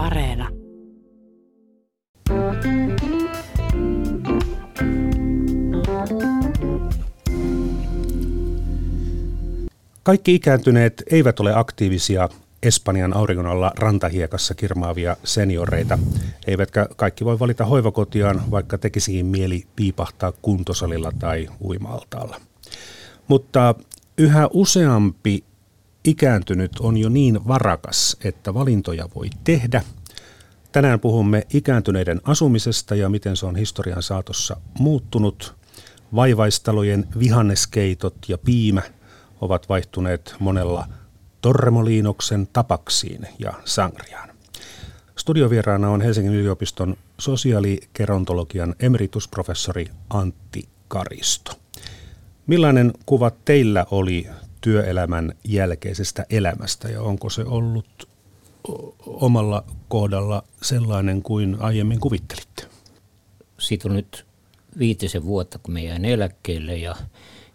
Areena. Kaikki ikääntyneet eivät ole aktiivisia Espanjan auringon alla rantahiekassa kirmaavia senioreita, eivätkä kaikki voi valita hoivakotiaan, vaikka tekisikin mieli piipahtaa kuntosalilla tai uimaaltaalla. Mutta yhä useampi ikääntynyt on jo niin varakas, että valintoja voi tehdä. Tänään puhumme ikääntyneiden asumisesta ja miten se on historian saatossa muuttunut. Vaivaistalojen vihanneskeitot ja piimä ovat vaihtuneet monella Torremoliinoksen tapaksiin ja sangriaan. Studiovieraana on Helsingin yliopiston sosiaalikerontologian emeritusprofessori Antti Karisto. Millainen kuva teillä oli työelämän jälkeisestä elämästä ja onko se ollut omalla kohdalla sellainen kuin aiemmin kuvittelitte? Siitä on nyt viitisen vuotta, kun me jäin eläkkeelle ja,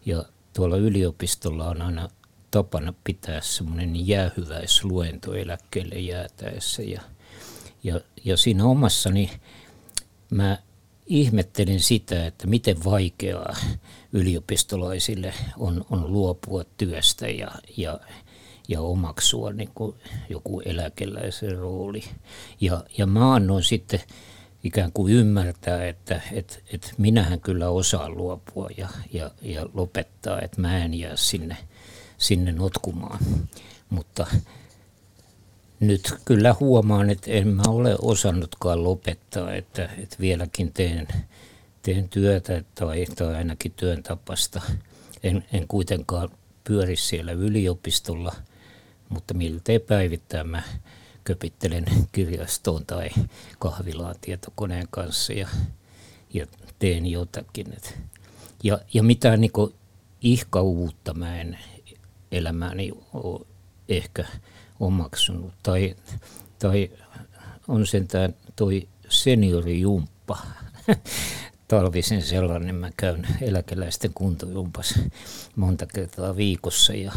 ja tuolla yliopistolla on aina tapana pitää semmoinen jäähyväisluento eläkkeelle jäätäessä. Ja, ja, ja siinä omassani mä ihmettelin sitä, että miten vaikeaa yliopistolaisille on, on luopua työstä ja, ja, ja omaksua niin kuin joku eläkeläisen rooli. Ja, ja mä annoin sitten ikään kuin ymmärtää, että, että, että minähän kyllä osaan luopua ja, ja, ja lopettaa, että mä en jää sinne, sinne notkumaan. Mutta nyt kyllä huomaan, että en mä ole osannutkaan lopettaa, että, että vieläkin teen, teen työtä tai, tai ainakin työn tapasta. En, en kuitenkaan pyöri siellä yliopistolla, mutta miltei päivittäin mä köpittelen kirjastoon tai kahvilaan tietokoneen kanssa ja, ja teen jotakin. Et, ja, ja mitään niin ihkauutta mä en elämääni ole ehkä omaksunut. Tai, tai on sentään toi seniorijumppa. Talvisin sellainen, mä käyn eläkeläisten kuntojumpas monta kertaa viikossa ja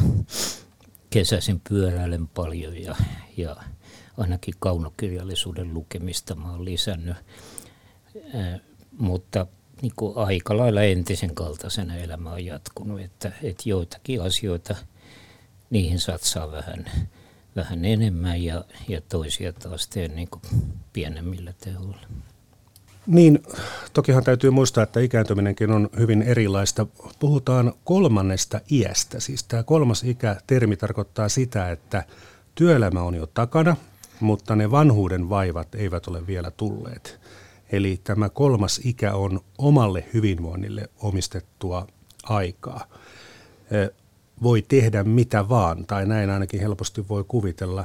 kesäisin pyöräilen paljon ja, ja ainakin kaunokirjallisuuden lukemista mä oon lisännyt. Ää, mutta niin kuin aika lailla entisen kaltaisena elämä on jatkunut, että, että joitakin asioita, niihin satsaa vähän vähän enemmän ja, ja toisia taas teen niin kuin pienemmillä tehoilla. Niin, tokihan täytyy muistaa, että ikääntyminenkin on hyvin erilaista. Puhutaan kolmannesta iästä. Siis tämä kolmas ikä-termi tarkoittaa sitä, että työelämä on jo takana, mutta ne vanhuuden vaivat eivät ole vielä tulleet. Eli tämä kolmas ikä on omalle hyvinvoinnille omistettua aikaa voi tehdä mitä vaan, tai näin ainakin helposti voi kuvitella.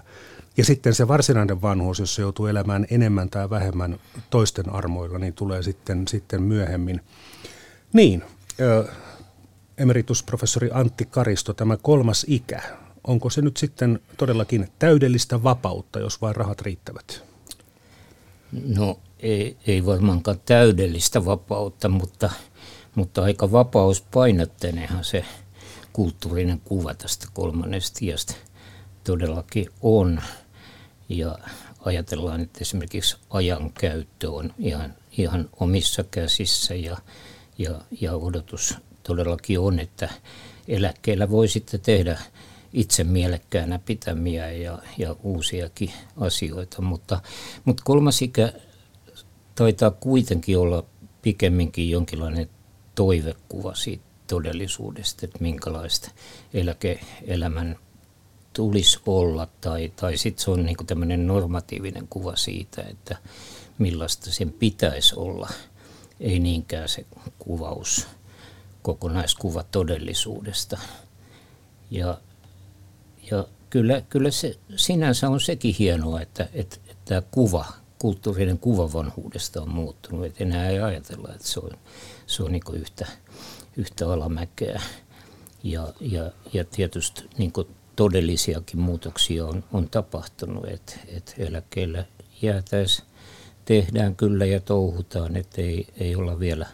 Ja sitten se varsinainen vanhuus, jos se joutuu elämään enemmän tai vähemmän toisten armoilla, niin tulee sitten, sitten myöhemmin. Niin, emeritusprofessori Antti Karisto, tämä kolmas ikä, onko se nyt sitten todellakin täydellistä vapautta, jos vain rahat riittävät? No ei, ei varmaankaan täydellistä vapautta, mutta, mutta aika vapauspainotteinenhan se – kulttuurinen kuva tästä kolmannesta tiestä todellakin on. Ja ajatellaan, että esimerkiksi ajankäyttö on ihan, ihan omissa käsissä ja, ja, ja odotus todellakin on, että eläkkeellä voi sitten tehdä itse mielekkäänä pitämiä ja, ja uusiakin asioita, mutta, mutta kolmas ikä taitaa kuitenkin olla pikemminkin jonkinlainen toivekuva siitä todellisuudesta, että minkälaista eläkeelämän tulisi olla, tai, tai sitten se on niin tämmöinen normatiivinen kuva siitä, että millaista sen pitäisi olla, ei niinkään se kuvaus, kokonaiskuva todellisuudesta. Ja, ja kyllä, kyllä se sinänsä on sekin hienoa, että, että, että tämä kuva, kulttuurinen kuva vanhuudesta on muuttunut, että enää ei ajatella, että se on, se on niin yhtä yhtä alamäkeä. Ja, ja, ja tietysti niin todellisiakin muutoksia on, on tapahtunut, että et eläkkeellä jäätäisiin, tehdään kyllä ja touhutaan, että ei, ei olla vielä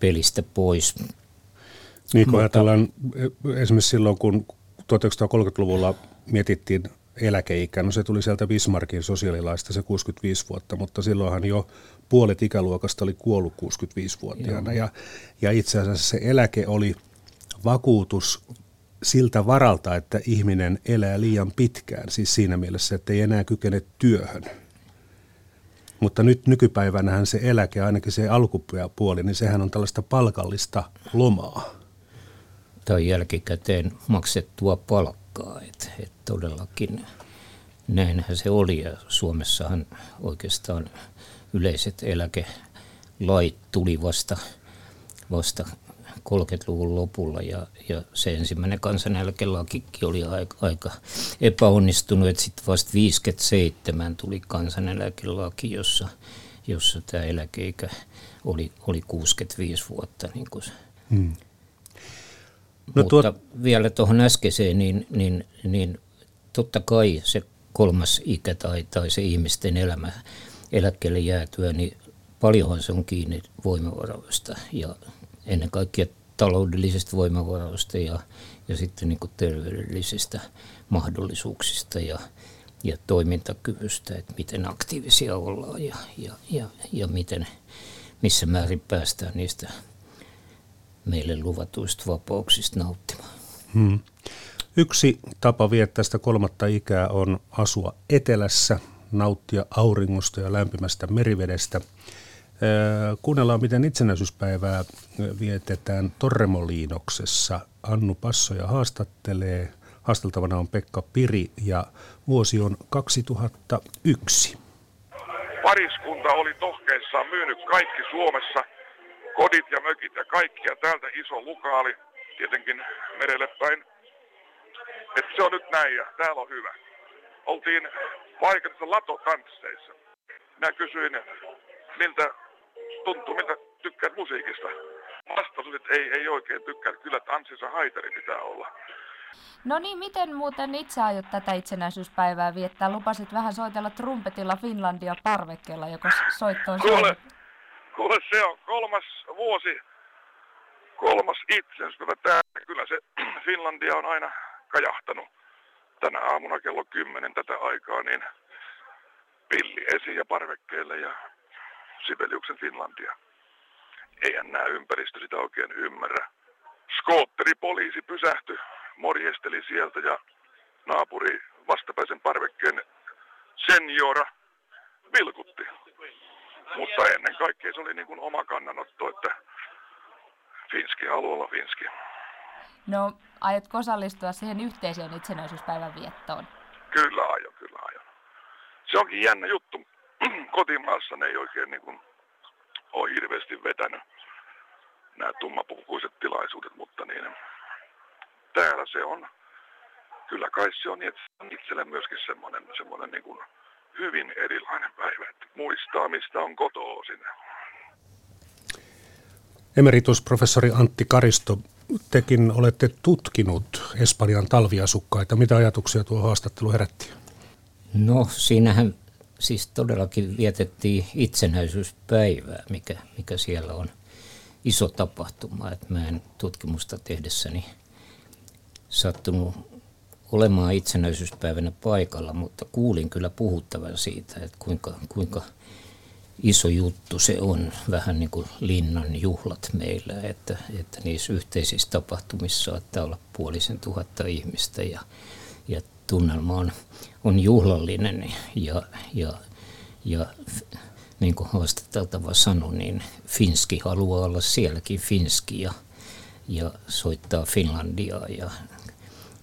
pelistä pois. Niin kuin ajatellaan esimerkiksi silloin, kun 1930-luvulla mietittiin eläkeikä. No se tuli sieltä Bismarckin sosiaalilaista se 65 vuotta, mutta silloinhan jo puolet ikäluokasta oli kuollut 65-vuotiaana. Ja, ja itse asiassa se eläke oli vakuutus siltä varalta, että ihminen elää liian pitkään, siis siinä mielessä, että ei enää kykene työhön. Mutta nyt nykypäivänähän se eläke, ainakin se alkupuoli, niin sehän on tällaista palkallista lomaa. Tai jälkikäteen maksettua palkkaa, että et todellakin näinhän se oli ja Suomessahan oikeastaan yleiset eläkelait tuli vasta, vasta 30-luvun lopulla ja, ja se ensimmäinen kansaneläkelakikin oli aika, aika epäonnistunut, että sitten vasta 57 tuli kansaneläkelaki, jossa, jossa tämä eläkeikä oli, oli 65 vuotta. Niin kuin se. Hmm. No Mutta tuot... vielä tuohon äskeiseen, niin, niin, niin totta kai se kolmas ikä tai, tai se ihmisten elämä eläkkeelle jäätyä, niin paljonhan se on kiinni voimavaroista ja ennen kaikkea taloudellisista voimavaroista ja, ja sitten niin kuin terveydellisistä mahdollisuuksista ja, ja toimintakyvystä, että miten aktiivisia ollaan ja, ja, ja, ja miten, missä määrin päästään niistä meille luvatuista vapauksista nauttimaan. Hmm. Yksi tapa viettää sitä kolmatta ikää on asua etelässä, nauttia auringosta ja lämpimästä merivedestä – Kuunnellaan, miten itsenäisyyspäivää vietetään Torremoliinoksessa. Annu Passoja haastattelee. Haasteltavana on Pekka Piri ja vuosi on 2001. Pariskunta oli tohkeissaan myynyt kaikki Suomessa, kodit ja mökit ja kaikki ja täältä iso lukaali, tietenkin merelle päin. Että se on nyt näin ja täällä on hyvä. Oltiin paikallisessa latotansseissa. Minä kysyin, miltä tuntuu, miltä tykkäät musiikista. Vastaus että ei, ei oikein tykkää. Kyllä tanssissa haitari pitää olla. No niin, miten muuten itse aiot tätä itsenäisyyspäivää viettää? Lupasit vähän soitella trumpetilla Finlandia parvekkeella, joka soittoon kuule, kuule, se on kolmas vuosi, kolmas itsenäisyyspäivä täällä. Kyllä se Finlandia on aina kajahtanut tänä aamuna kello 10 tätä aikaa, niin pilli esi ja parvekkeelle ja Sibeliuksen Finlandia. Eihän nämä ympäristö sitä oikein ymmärrä. Skootteripoliisi pysähtyi, morjesteli sieltä ja naapuri vastapäisen parvekkeen seniora vilkutti. Mutta ennen kaikkea se oli niin kuin oma kannanotto, että Finski haluaa olla Finski. No, aiotko osallistua siihen yhteiseen itsenäisyyspäivän viettoon? Kyllä aion, kyllä aion. Se onkin jännä juttu kotimaassa ne ei oikein niin kuin ole hirveästi vetänyt nämä tummapukuiset tilaisuudet, mutta niin, täällä se on, kyllä kai se on, niin, että on itselle myöskin semmoinen, semmoinen niin kuin hyvin erilainen päivä, että muistaa mistä on kotoisin. Emeritusprofessori Antti Karisto, tekin olette tutkinut Espanjan talviasukkaita. Mitä ajatuksia tuo haastattelu herätti? No siinähän siis todellakin vietettiin itsenäisyyspäivää, mikä, mikä siellä on iso tapahtuma. että mä en tutkimusta tehdessäni sattunut olemaan itsenäisyyspäivänä paikalla, mutta kuulin kyllä puhuttavan siitä, että kuinka, kuinka iso juttu se on, vähän niin kuin linnan juhlat meillä, että, että niissä yhteisissä tapahtumissa saattaa olla puolisen tuhatta ihmistä ja, ja tunnelma on, on juhlallinen ja, ja, ja niin kuin haastateltava sanoi, niin Finski haluaa olla sielläkin Finski ja, ja soittaa Finlandia ja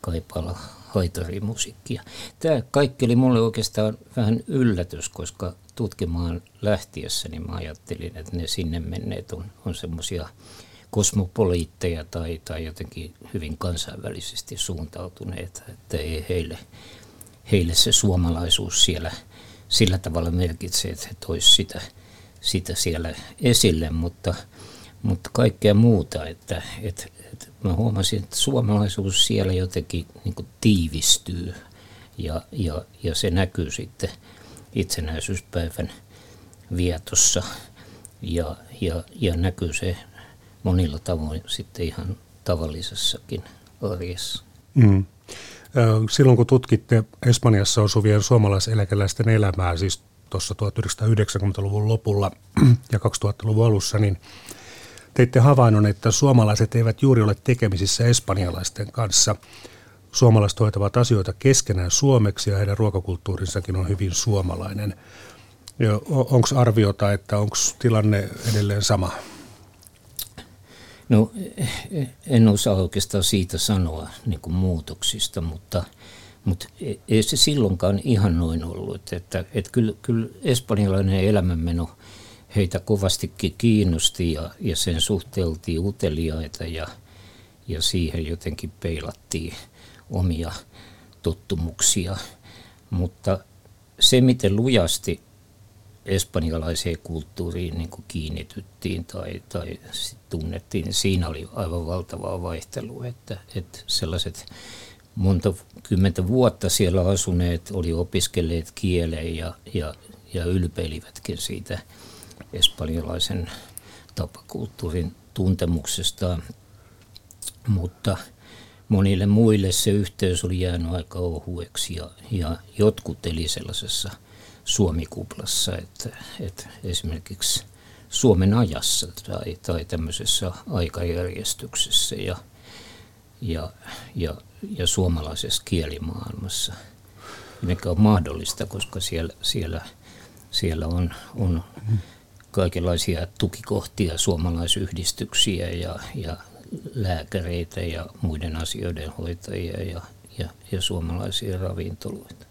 kaipailla haitarimusiikkia. Tämä kaikki oli mulle oikeastaan vähän yllätys, koska tutkimaan lähtiessä niin mä ajattelin, että ne sinne menneet on, on semmoisia kosmopoliitteja tai, tai jotenkin hyvin kansainvälisesti suuntautuneita, että ei heille, heille se suomalaisuus siellä sillä tavalla merkitsee, että he toisivat sitä, sitä siellä esille, mutta, mutta kaikkea muuta, että, että, että mä huomasin, että suomalaisuus siellä jotenkin niin tiivistyy ja, ja, ja se näkyy sitten itsenäisyyspäivän vietossa. Ja, ja, ja näkyy se monilla tavoin sitten ihan tavallisessakin arjessa. Mm. Silloin kun tutkitte Espanjassa osuvien suomalaiseläkeläisten elämää, siis tuossa 1990-luvun lopulla ja 2000-luvun alussa, niin teitte havainnon, että suomalaiset eivät juuri ole tekemisissä espanjalaisten kanssa. Suomalaiset hoitavat asioita keskenään suomeksi ja heidän ruokakulttuurinsakin on hyvin suomalainen. Onko arviota, että onko tilanne edelleen sama? No en osaa oikeastaan siitä sanoa niin kuin muutoksista, mutta, mutta ei se silloinkaan ihan noin ollut. Että, että kyllä, kyllä espanjalainen elämänmeno heitä kovastikin kiinnosti ja, ja sen suhteeltiin uteliaita ja, ja siihen jotenkin peilattiin omia tottumuksia. Mutta se, miten lujasti espanjalaiseen kulttuuriin niin kuin kiinnityttiin tai, tai tunnettiin, niin siinä oli aivan valtavaa vaihtelua, että, että sellaiset monta kymmentä vuotta siellä asuneet oli opiskelleet kieleen ja, ja, ja ylpeilivätkin siitä espanjalaisen tapakulttuurin tuntemuksesta, mutta monille muille se yhteys oli jäänyt aika ohueksi ja, ja jotkut eli sellaisessa – Suomikuplassa, että, että esimerkiksi Suomen ajassa tai, tai tämmöisessä aikajärjestyksessä ja, ja, ja, ja suomalaisessa kielimaailmassa, mikä on mahdollista, koska siellä, siellä, siellä on, on kaikenlaisia tukikohtia, suomalaisyhdistyksiä ja, ja lääkäreitä ja muiden asioiden hoitajia ja, ja, ja suomalaisia ravintoloita.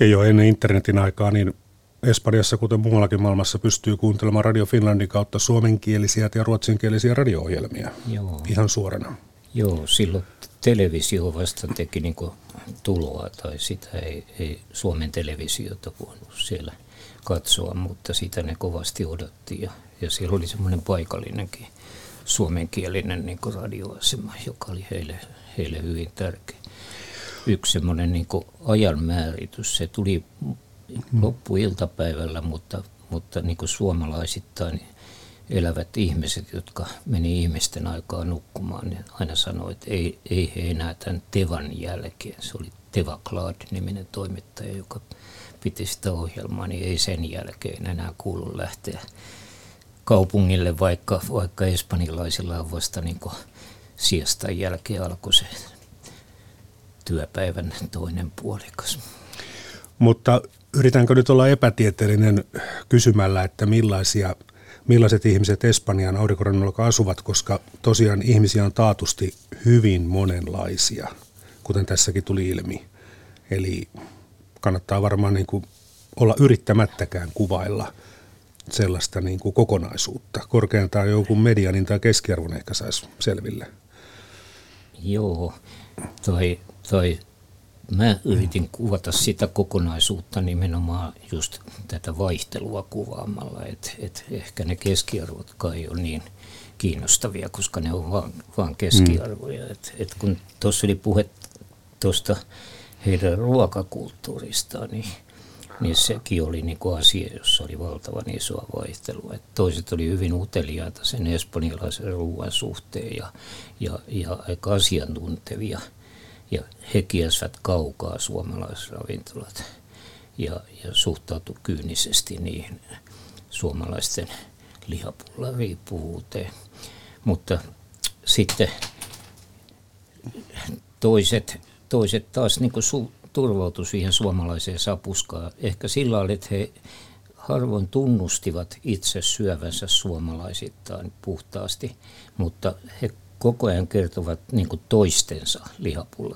Ja jo ennen internetin aikaa, niin Espanjassa, kuten muuallakin maailmassa, pystyy kuuntelemaan Radio Finlandin kautta suomenkielisiä ja ruotsinkielisiä radio-ohjelmia Joo. ihan suorana. Joo, silloin televisio vasta teki niin tuloa, tai sitä ei, ei Suomen televisiota voinut siellä katsoa, mutta sitä ne kovasti odotti. Ja, ja siellä oli semmoinen paikallinenkin suomenkielinen niin radioasema, joka oli heille, heille hyvin tärkeä yksi semmoinen niin ajanmääritys. Se tuli loppuiltapäivällä, mutta, mutta niin kuin suomalaisittain elävät ihmiset, jotka meni ihmisten aikaa nukkumaan, niin aina sanoi, että ei, ei he enää tämän Tevan jälkeen. Se oli Teva Klaad-niminen toimittaja, joka piti sitä ohjelmaa, niin ei sen jälkeen enää kuulu lähteä kaupungille, vaikka, vaikka espanjalaisilla on vasta niin siestan jälkeen alkoi se työpäivän toinen puolikas. Mutta yritänkö nyt olla epätieteellinen kysymällä, että millaisia, millaiset ihmiset Espanjan aurinkorannolla asuvat, koska tosiaan ihmisiä on taatusti hyvin monenlaisia, kuten tässäkin tuli ilmi. Eli kannattaa varmaan niin kuin olla yrittämättäkään kuvailla sellaista niin kuin kokonaisuutta. Korkeintaan jonkun medianin tai keskiarvon ehkä saisi selville. Joo, toi toi, mä yritin kuvata sitä kokonaisuutta nimenomaan just tätä vaihtelua kuvaamalla, että et ehkä ne keskiarvot kai on niin kiinnostavia, koska ne on vaan, vaan keskiarvoja. Et, et kun tuossa oli puhe tuosta heidän ruokakulttuuristaan, niin, niin sekin oli niin kuin asia, jossa oli valtavan isoa vaihtelua. Et toiset oli hyvin uteliaita sen espanjalaisen ruoan suhteen ja, ja, ja aika asiantuntevia – ja he kielsivät kaukaa suomalaisravintolat ja, ja suhtautu kyynisesti niihin suomalaisten lihapulla riippuvuuteen. Mutta sitten toiset, toiset taas niin kuin su, turvautu siihen suomalaiseen sapuskaan. Ehkä sillä lailla, että he harvoin tunnustivat itse syövänsä suomalaisittain puhtaasti, mutta he koko ajan kertovat niin kuin toistensa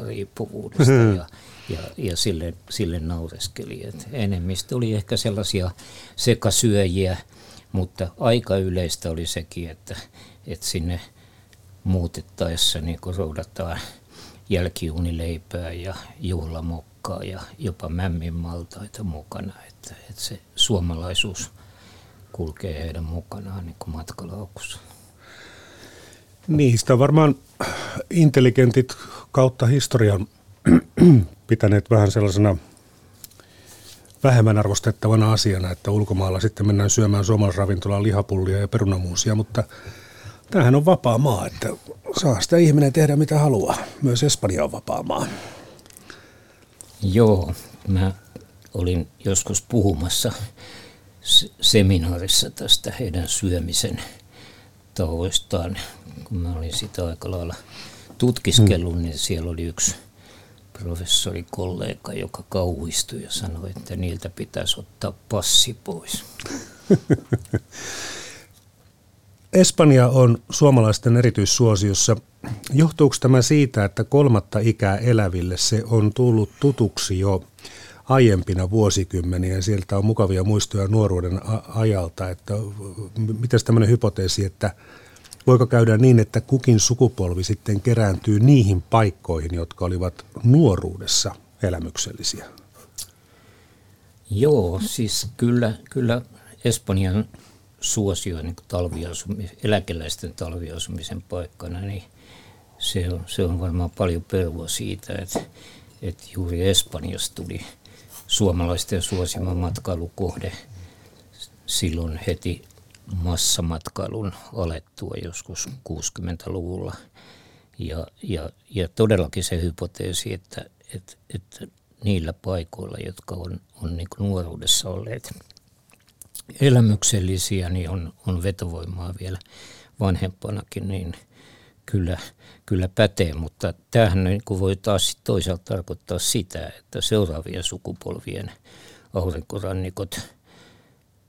riippuvuudesta mm-hmm. ja, ja, ja sille, sille naureskeli. Et enemmistö oli ehkä sellaisia sekasyöjiä, mutta aika yleistä oli sekin, että, että sinne muutettaessa niin roudataan jälkiunileipää ja juhlamokkaa ja jopa mämminmaltaita mukana. Että, että se suomalaisuus kulkee heidän mukanaan niin kuin matkalaukussa. Sitä varmaan intelligentit kautta historian pitäneet vähän sellaisena vähemmän arvostettavana asiana, että ulkomailla sitten mennään syömään suomalaisravintolaan lihapullia ja perunamuusia, mutta tämähän on vapaa maa, että saa sitä ihminen tehdä mitä haluaa. Myös Espanja on vapaa maa. Joo, mä olin joskus puhumassa seminaarissa tästä heidän syömisen tavoistaan. Kun mä olin sitä aika lailla tutkiskellut, hmm. niin siellä oli yksi professori kollega, joka kauhistui ja sanoi, että niiltä pitäisi ottaa passi pois. Espanja on suomalaisten erityissuosiossa. Johtuuko tämä siitä, että kolmatta ikää eläville se on tullut tutuksi jo aiempina vuosikymmeniä. Sieltä on mukavia muistoja nuoruuden ajalta. Että mitäs tämmöinen hypoteesi, että voiko käydä niin, että kukin sukupolvi sitten kerääntyy niihin paikkoihin, jotka olivat nuoruudessa elämyksellisiä? Joo, siis kyllä, kyllä Espanjan suosio niin eläkeläisten talviasumisen paikkana, niin se on, se on varmaan paljon perua siitä, että, että juuri Espanjasta tuli suomalaisten suosima matkailukohde silloin heti massamatkailun alettua joskus 60-luvulla. Ja, ja, ja todellakin se hypoteesi, että, että, että niillä paikoilla, jotka on, on niin nuoruudessa olleet elämyksellisiä, niin on, on vetovoimaa vielä vanhempanakin, niin kyllä, kyllä pätee. Mutta tämähän niin kuin voi taas toisaalta tarkoittaa sitä, että seuraavien sukupolvien aurinkorannikot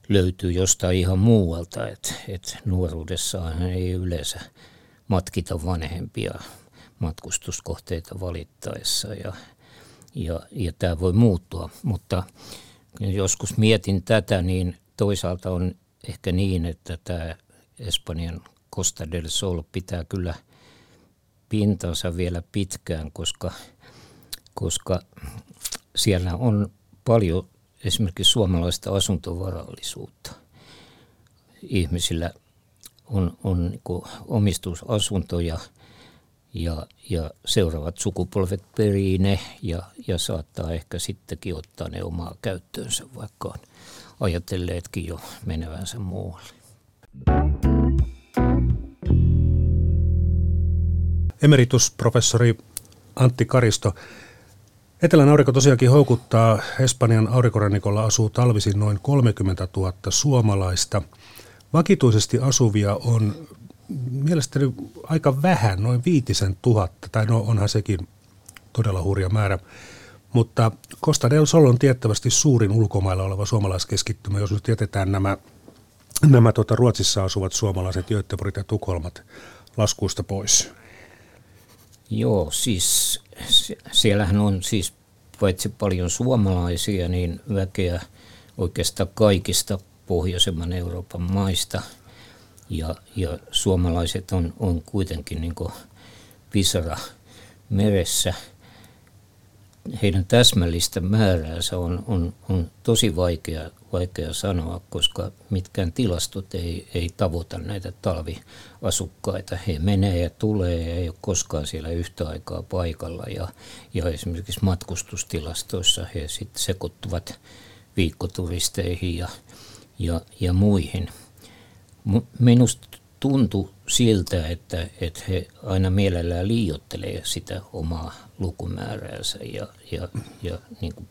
löytyy jostain ihan muualta, että, että nuoruudessaan ei yleensä matkita vanhempia matkustuskohteita valittaessa ja, ja, ja tämä voi muuttua, mutta joskus mietin tätä, niin toisaalta on ehkä niin, että tämä Espanjan Costa del Sol pitää kyllä pintansa vielä pitkään, koska, koska siellä on paljon esimerkiksi suomalaista asuntovarallisuutta. Ihmisillä on, on niin omistusasuntoja ja, ja seuraavat sukupolvet perii ne ja, ja saattaa ehkä sittenkin ottaa ne omaa käyttöönsä, vaikka on ajatelleetkin jo menevänsä muualle. Emeritusprofessori Antti Karisto, Etelän aurinko tosiaankin houkuttaa. Espanjan aurinkorannikolla asuu talvisin noin 30 000 suomalaista. Vakituisesti asuvia on mielestäni aika vähän, noin viitisen tuhatta, tai no onhan sekin todella hurja määrä. Mutta Costa del Sol on tiettävästi suurin ulkomailla oleva suomalaiskeskittymä, jos nyt jätetään nämä, nämä tuota, Ruotsissa asuvat suomalaiset Göteborgit ja Tukholmat laskuista pois. Joo, siis siellähän on siis paitsi paljon suomalaisia, niin väkeä oikeastaan kaikista pohjoisemman Euroopan maista. Ja, ja suomalaiset on, on kuitenkin niin pisara meressä – heidän täsmällistä määräänsä on, on, on tosi vaikea, vaikea sanoa, koska mitkään tilastot ei, ei tavoita näitä talviasukkaita. He menee ja tulee ja ei ole koskaan siellä yhtä aikaa paikalla ja, ja esimerkiksi matkustustilastoissa he sitten sekoittuvat viikkoturisteihin ja, ja, ja muihin. Minusta tuntui siltä, että, että he aina mielellään liiottelee sitä omaa lukumääräänsä ja, ja, ja niin kuin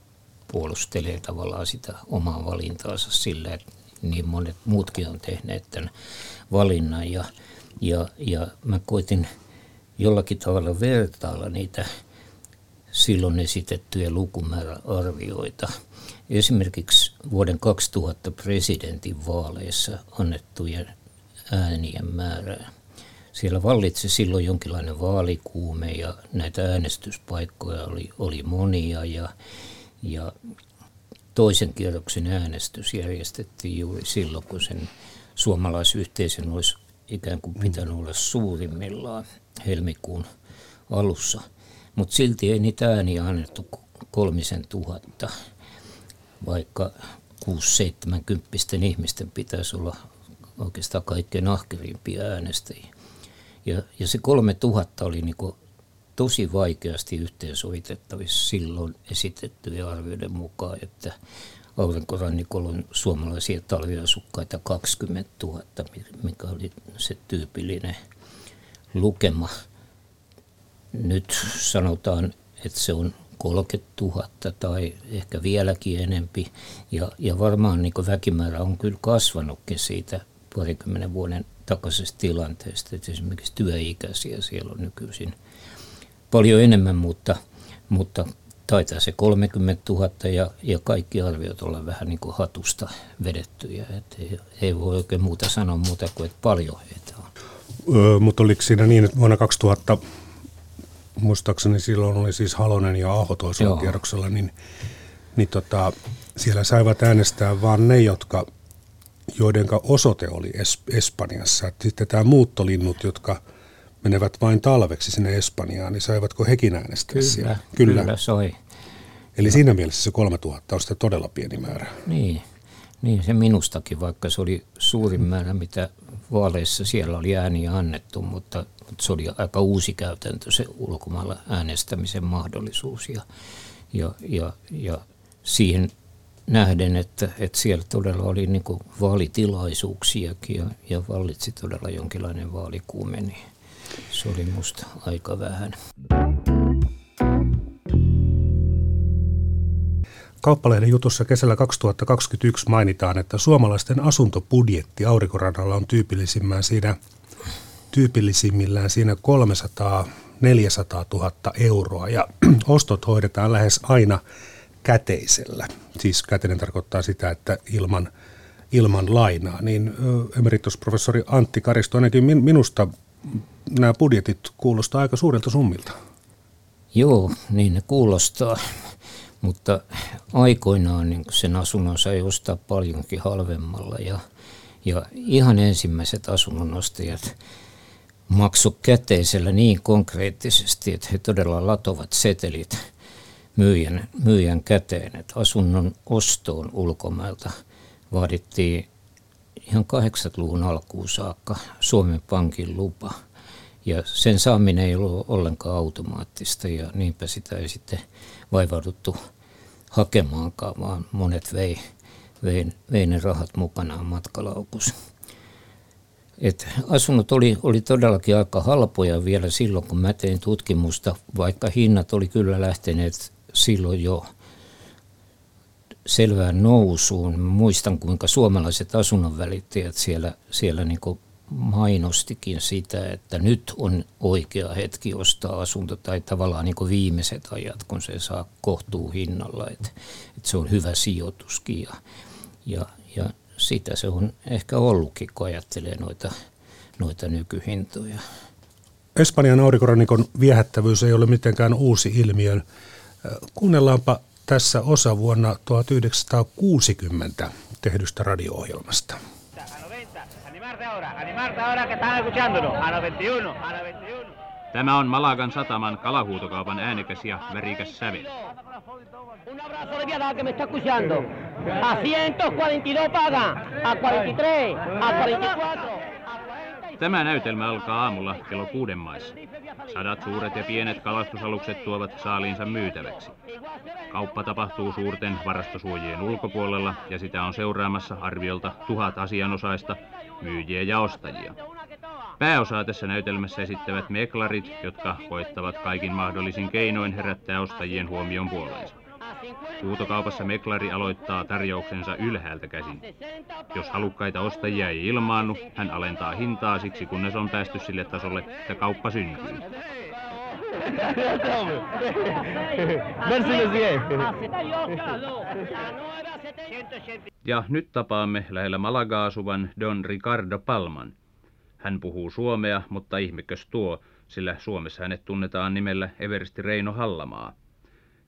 puolustelee tavallaan sitä omaa valintaansa sillä, että niin monet muutkin on tehneet tämän valinnan. Ja, ja, ja mä koitin jollakin tavalla vertailla niitä silloin esitettyjä lukumääräarvioita. Esimerkiksi vuoden 2000 presidentin vaaleissa annettujen äänien määrää. Siellä vallitsi silloin jonkinlainen vaalikuume ja näitä äänestyspaikkoja oli, oli monia ja, ja toisen kierroksen äänestys järjestettiin juuri silloin, kun sen suomalaisyhteisön olisi ikään kuin pitänyt olla suurimmillaan helmikuun alussa. Mutta silti ei niitä ääniä annettu kolmisen tuhatta, vaikka 6-70 ihmisten pitäisi olla oikeastaan kaikkein ahkerimpia äänestäjiä. Ja, ja se 3000 oli niin kuin tosi vaikeasti yhteensovitettavissa silloin esitettyjen arvioiden mukaan, että aurinkorannikolla on suomalaisia talviasukkaita 20 000, mikä oli se tyypillinen lukema. Nyt sanotaan, että se on 30 000 tai ehkä vieläkin enempi. Ja, ja varmaan niin väkimäärä on kyllä kasvanutkin siitä parikymmenen vuoden takaisesta tilanteesta. Että esimerkiksi työikäisiä siellä on nykyisin paljon enemmän, mutta, mutta taitaa se 30 000 ja, ja kaikki arviot olla vähän niin kuin hatusta vedettyjä. Et ei, ei voi oikein muuta sanoa muuta kuin, että paljon heitä on. Öö, mutta oliko siinä niin, että vuonna 2000, muistaakseni silloin oli siis Halonen ja Aho toisella kierroksella, niin, niin tota, siellä saivat äänestää vain ne, jotka, joiden osoite oli es, Espanjassa. Sitten tämä muuttolinnut, jotka menevät vain talveksi sinne Espanjaan, niin saivatko hekin äänestää kyllä, siellä? Kyllä, kyllä soi. Eli siinä mielessä se 3000 on sitten todella pieni määrä. Niin, niin, se minustakin, vaikka se oli suurin määrä, mitä vaaleissa siellä oli ääniä annettu, mutta, mutta se oli aika uusi käytäntö se ulkomailla äänestämisen mahdollisuus. Ja, ja, ja, ja siihen nähden, että, että siellä todella oli niin vaalitilaisuuksiakin ja, ja vallitsi todella jonkinlainen vaalikuume, niin se oli musta aika vähän. Kauppalehden jutussa kesällä 2021 mainitaan, että suomalaisten asuntobudjetti Aurikorannalla on tyypillisimmään siinä, tyypillisimmillään siinä 300 400 000 euroa ja ostot hoidetaan lähes aina käteisellä. Siis käteinen tarkoittaa sitä, että ilman, ilman lainaa. Niin emeritusprofessori Antti Karisto, ainakin minusta nämä budjetit kuulostaa aika suurilta summilta. Joo, niin ne kuulostaa. Mutta aikoinaan niin sen asunnon sai ostaa paljonkin halvemmalla ja, ja ihan ensimmäiset asunnonostajat maksu käteisellä niin konkreettisesti, että he todella latovat setelit myyjän, myyjän käteen. Että asunnon ostoon ulkomailta vaadittiin ihan 80-luvun alkuun saakka Suomen Pankin lupa. Ja sen saaminen ei ollut ollenkaan automaattista ja niinpä sitä ei sitten vaivauduttu hakemaankaan, vaan monet vei, vei, vei ne rahat mukanaan matkalaukussa. Et asunnot oli, oli todellakin aika halpoja vielä silloin, kun mä tein tutkimusta, vaikka hinnat oli kyllä lähteneet silloin jo selvään nousuun. Muistan, kuinka suomalaiset asunnonvälittäjät siellä, siellä niin mainostikin sitä, että nyt on oikea hetki ostaa asunto tai tavallaan niin viimeiset ajat, kun se saa kohtuu hinnalla, että, että se on hyvä sijoituskin ja, ja, ja sitä se on ehkä ollutkin, kun ajattelee noita, noita nykyhintoja. Espanjan aurinkorannikon viehättävyys ei ole mitenkään uusi ilmiö. Kuunnellaanpa tässä osa vuonna 1960 tehdystä radio-ohjelmasta. Tämä on Malagan sataman kalahuutokaupan äänekäs ja värikäs sävel. Un abrazo voy a dar que me está escuchando. A 142 paga, a 43, a 44. Tämä näytelmä alkaa aamulla kello kuuden maissa. Sadat suuret ja pienet kalastusalukset tuovat saaliinsa myytäväksi. Kauppa tapahtuu suurten varastosuojien ulkopuolella ja sitä on seuraamassa arviolta tuhat asianosaista, myyjiä ja ostajia. Pääosaa tässä näytelmässä esittävät meklarit, jotka koittavat kaikin mahdollisin keinoin herättää ostajien huomion puoleensa. Huutokaupassa meklari aloittaa tarjouksensa ylhäältä käsin. Jos halukkaita ostajia ei ilmaannu, hän alentaa hintaa siksi kunnes on päästy sille tasolle, että kauppa syntyy. Ja nyt tapaamme lähellä Malagaa asuvan Don Ricardo Palman. Hän puhuu suomea, mutta ihmekös tuo, sillä Suomessa hänet tunnetaan nimellä Eversti Reino Hallamaa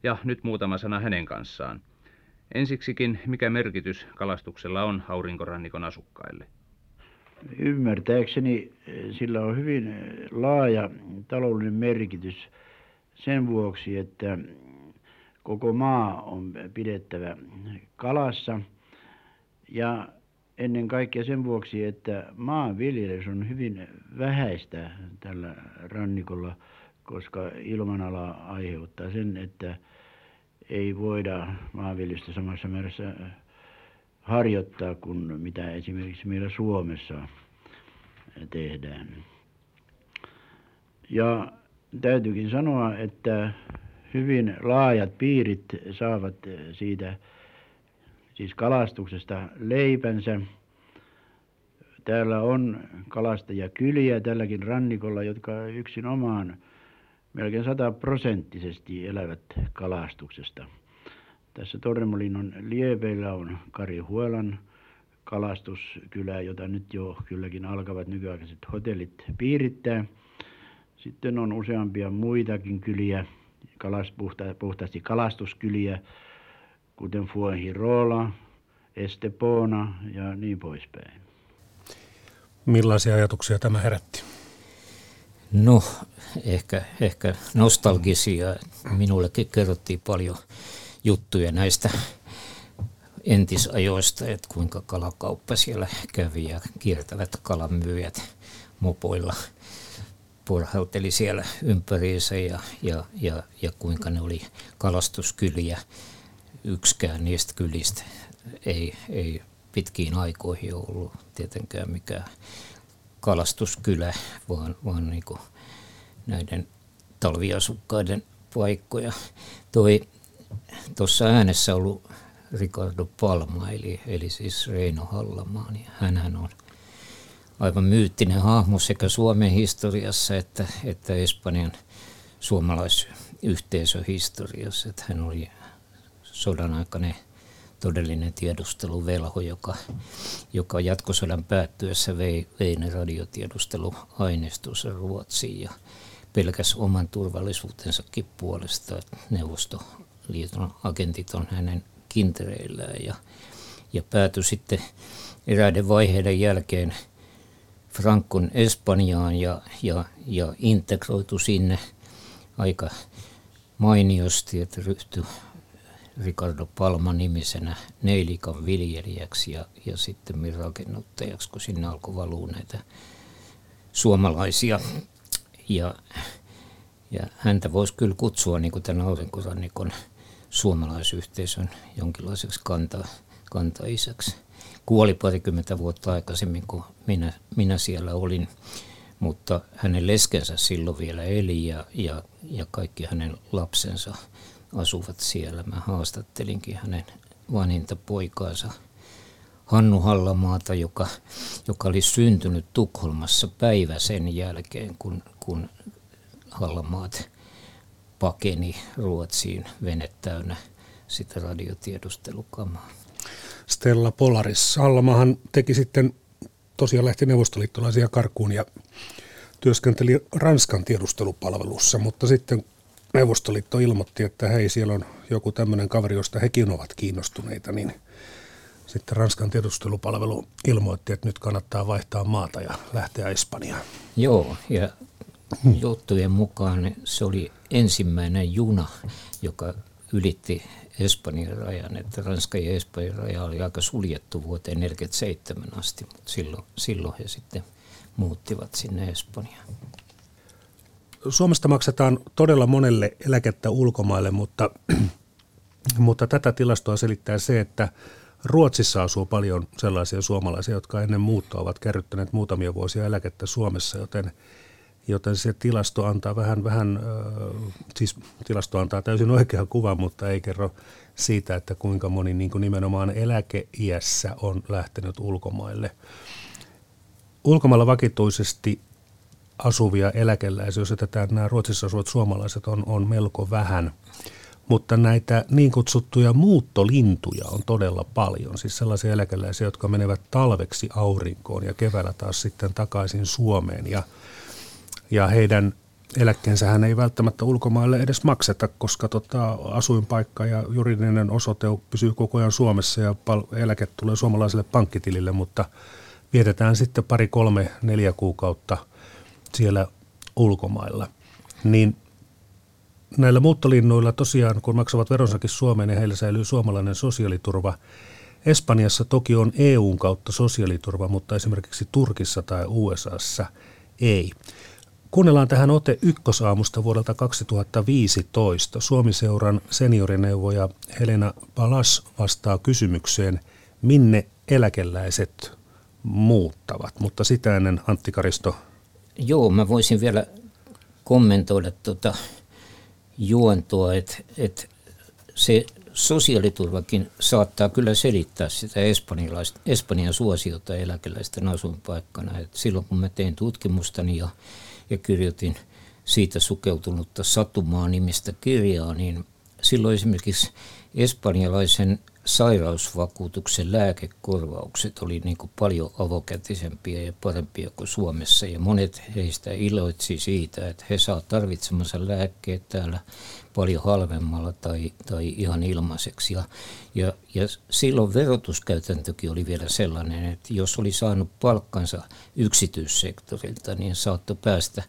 ja nyt muutama sana hänen kanssaan. Ensiksikin, mikä merkitys kalastuksella on aurinkorannikon asukkaille? Ymmärtääkseni sillä on hyvin laaja taloudellinen merkitys sen vuoksi, että koko maa on pidettävä kalassa ja ennen kaikkea sen vuoksi, että maanviljelys on hyvin vähäistä tällä rannikolla, koska ilmanala aiheuttaa sen, että ei voida maanviljelystä samassa määrässä harjoittaa kuin mitä esimerkiksi meillä Suomessa tehdään. Ja täytyykin sanoa, että hyvin laajat piirit saavat siitä siis kalastuksesta leipänsä. Täällä on kalastajakyliä tälläkin rannikolla, jotka yksin omaan melkein sataprosenttisesti elävät kalastuksesta. Tässä Torremolinnon liepeillä on Kari Huolan kalastuskylä, jota nyt jo kylläkin alkavat nykyaikaiset hotellit piirittää. Sitten on useampia muitakin kyliä, kalas, puhta, puhtaasti kalastuskyliä, kuten Fuengirola, Estepona ja niin poispäin. Millaisia ajatuksia tämä herätti? No, ehkä, ehkä nostalgisia. Minullekin kerrottiin paljon juttuja näistä entisajoista, että kuinka kalakauppa siellä kävi ja kiertävät kalamyyjät mopoilla porhauteli siellä ympäriinsä ja, ja, ja, ja kuinka ne oli kalastuskyliä. Yksikään niistä kylistä ei, ei pitkiin aikoihin ollut tietenkään mikään kalastuskylä, vaan, vaan niin kuin näiden talviasukkaiden paikkoja. Toi tuossa äänessä ollut Ricardo Palma, eli, eli siis Reino Hallamaa, niin hänhän on aivan myyttinen hahmo sekä Suomen historiassa että, että Espanjan suomalaisyhteisöhistoriassa. Että hän oli sodan aikainen todellinen tiedusteluvelho, joka, joka jatkosodan päättyessä vei, vei ne radiotiedusteluaineistonsa Ruotsiin ja pelkäs oman turvallisuutensakin puolesta, Neuvostoliiton agentit on hänen kintereillään. Ja, ja päätyi sitten eräiden vaiheiden jälkeen Frankon Espanjaan ja, ja, ja integroitu sinne aika mainiosti, että ryhtyi Ricardo Palma nimisenä Neilikan viljelijäksi ja, ja sitten rakennuttajaksi, kun sinne alkoi valua näitä suomalaisia. Ja, ja häntä voisi kyllä kutsua niin kuin tämän aurinkorannikon suomalaisyhteisön jonkinlaiseksi kanta, kantaisäksi. Kuoli parikymmentä vuotta aikaisemmin, kun minä, minä siellä olin, mutta hänen leskensä silloin vielä eli ja, ja, ja kaikki hänen lapsensa – asuvat siellä. Mä haastattelinkin hänen vanhinta poikaansa Hannu Hallamaata, joka, joka oli syntynyt Tukholmassa päivä sen jälkeen, kun, kun Hallamaat pakeni Ruotsiin vene täynnä sitä radiotiedustelukamaa. Stella Polaris. Hallamahan teki sitten tosiaan lähti neuvostoliittolaisia karkuun ja työskenteli Ranskan tiedustelupalvelussa, mutta sitten Neuvostoliitto ilmoitti, että hei, siellä on joku tämmöinen kaveri, josta hekin ovat kiinnostuneita, niin sitten Ranskan tiedustelupalvelu ilmoitti, että nyt kannattaa vaihtaa maata ja lähteä Espanjaan. Joo, ja juttujen mukaan se oli ensimmäinen juna, joka ylitti Espanjan rajan, että Ranskan ja Espanjan raja oli aika suljettu vuoteen 1947 asti, mutta silloin, silloin he sitten muuttivat sinne Espanjaan. Suomesta maksetaan todella monelle eläkettä ulkomaille, mutta, mutta tätä tilastoa selittää se, että Ruotsissa asuu paljon sellaisia suomalaisia, jotka ennen muuttoa ovat kerryttäneet muutamia vuosia eläkettä Suomessa, joten, joten se tilasto antaa vähän, vähän, siis tilasto antaa täysin oikean kuvan, mutta ei kerro siitä, että kuinka moni niin kuin nimenomaan eläkeiässä on lähtenyt ulkomaille. Ulkomailla vakituisesti asuvia eläkeläisiä, jos jätetään nämä Ruotsissa asuvat suomalaiset, on, on melko vähän. Mutta näitä niin kutsuttuja muuttolintuja on todella paljon. Siis sellaisia eläkeläisiä, jotka menevät talveksi aurinkoon ja keväällä taas sitten takaisin Suomeen. Ja, ja heidän eläkkeensähän ei välttämättä ulkomaille edes makseta, koska tota, asuinpaikka ja juridinen osoite pysyy koko ajan Suomessa ja pal- eläke tulee suomalaiselle pankkitilille, mutta vietetään sitten pari, kolme, neljä kuukautta – siellä ulkomailla. Niin näillä muuttolinnuilla tosiaan, kun maksavat veronsakin Suomeen, niin heillä säilyy suomalainen sosiaaliturva. Espanjassa toki on EUn kautta sosiaaliturva, mutta esimerkiksi Turkissa tai USAssa ei. Kuunnellaan tähän ote ykkösaamusta vuodelta 2015. Suomiseuran seniorineuvoja Helena Palas vastaa kysymykseen, minne eläkeläiset muuttavat. Mutta sitä ennen Antti Karisto Joo, mä voisin vielä kommentoida tuota juontoa, että, että se sosiaaliturvakin saattaa kyllä selittää sitä Espanjan suosiota eläkeläisten asuinpaikkana. Et silloin kun mä tein tutkimustani ja, ja kirjoitin siitä sukeutunutta Satumaa nimistä kirjaa, niin silloin esimerkiksi espanjalaisen sairausvakuutuksen lääkekorvaukset oli niin kuin paljon avokätisempiä ja parempia kuin Suomessa. Ja monet heistä iloitsi siitä, että he saa tarvitsemansa lääkkeet täällä paljon halvemmalla tai, tai ihan ilmaiseksi. Ja, ja, ja silloin verotuskäytäntökin oli vielä sellainen, että jos oli saanut palkkansa yksityissektorilta, niin saattoi päästä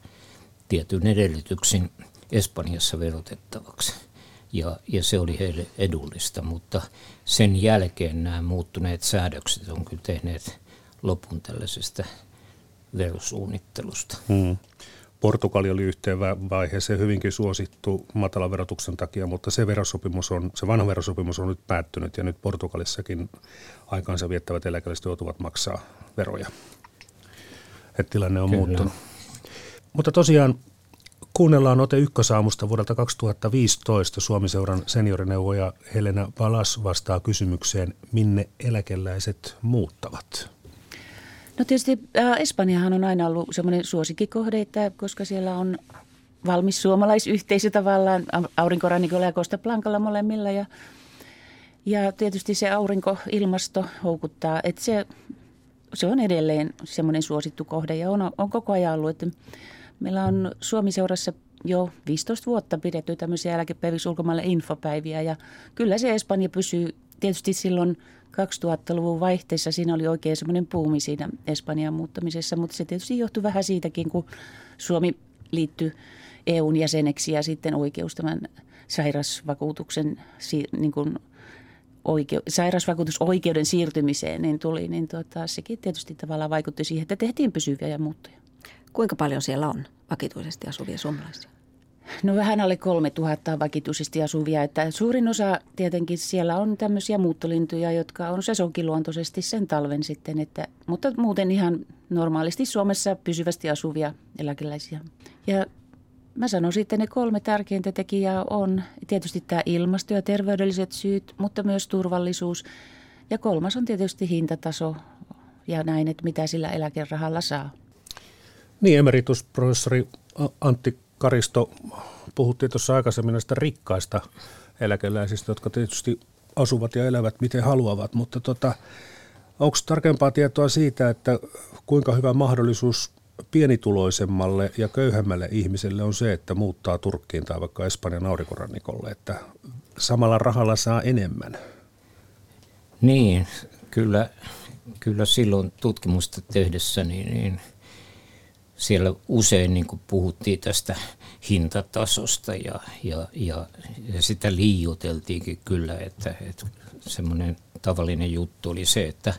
tietyn edellytyksin Espanjassa verotettavaksi ja, ja se oli heille edullista, mutta sen jälkeen nämä muuttuneet säädökset on kyllä tehneet lopun tällaisesta verosuunnittelusta. Hmm. Portugali oli yhteen vaiheeseen hyvinkin suosittu matalan verotuksen takia, mutta se, verosopimus on, se vanha verosopimus on nyt päättynyt ja nyt Portugalissakin aikaansa viettävät eläkeläiset joutuvat maksaa veroja. Et tilanne on Kyllä. muuttunut. Mutta tosiaan Kuunnellaan ote ykkösaamusta vuodelta 2015. Suomiseuran seniorineuvoja Helena Palas vastaa kysymykseen, minne eläkeläiset muuttavat. No tietysti äh, Espanjahan on aina ollut semmoinen suosikkikohde, että koska siellä on valmis suomalaisyhteisö tavallaan aurinkorannikolla ja Costa Blancalla molemmilla ja, ja tietysti se aurinkoilmasto houkuttaa, että se, se on edelleen semmoinen suosittu kohde ja on, on koko ajan ollut, että Meillä on Suomi-seurassa jo 15 vuotta pidetty tämmöisiä eläkepäivissä ulkomaille infopäiviä ja kyllä se Espanja pysyy tietysti silloin 2000-luvun vaihteessa siinä oli oikein semmoinen puumi siinä Espanjan muuttamisessa, mutta se tietysti johtui vähän siitäkin, kun Suomi liittyi EUn jäseneksi ja sitten oikeus tämän sairasvakuutuksen niin kuin oike- sairausvakuutusoikeuden siirtymiseen niin tuli, niin tota, sekin tietysti tavallaan vaikutti siihen, että tehtiin pysyviä muuttoja. Kuinka paljon siellä on vakituisesti asuvia suomalaisia? No vähän alle 3000 vakituisesti asuvia. Että suurin osa tietenkin siellä on tämmöisiä muuttolintuja, jotka on sesonkiluontoisesti sen talven sitten. Että, mutta muuten ihan normaalisti Suomessa pysyvästi asuvia eläkeläisiä. Ja mä sanoisin, että ne kolme tärkeintä tekijää on tietysti tämä ilmasto ja terveydelliset syyt, mutta myös turvallisuus. Ja kolmas on tietysti hintataso ja näin, että mitä sillä eläkerahalla saa. Niin, emeritusprofessori Antti Karisto, puhuttiin tuossa aikaisemmin näistä rikkaista eläkeläisistä, jotka tietysti asuvat ja elävät miten haluavat, mutta tota, onko tarkempaa tietoa siitä, että kuinka hyvä mahdollisuus pienituloisemmalle ja köyhemmälle ihmiselle on se, että muuttaa Turkkiin tai vaikka Espanjan aurinkorannikolle, että samalla rahalla saa enemmän? Niin, kyllä, kyllä silloin tutkimusta tehdessä niin, niin – siellä usein niin kuin puhuttiin tästä hintatasosta ja, ja, ja, ja sitä liioteltiinkin kyllä, että, että semmoinen tavallinen juttu oli se, että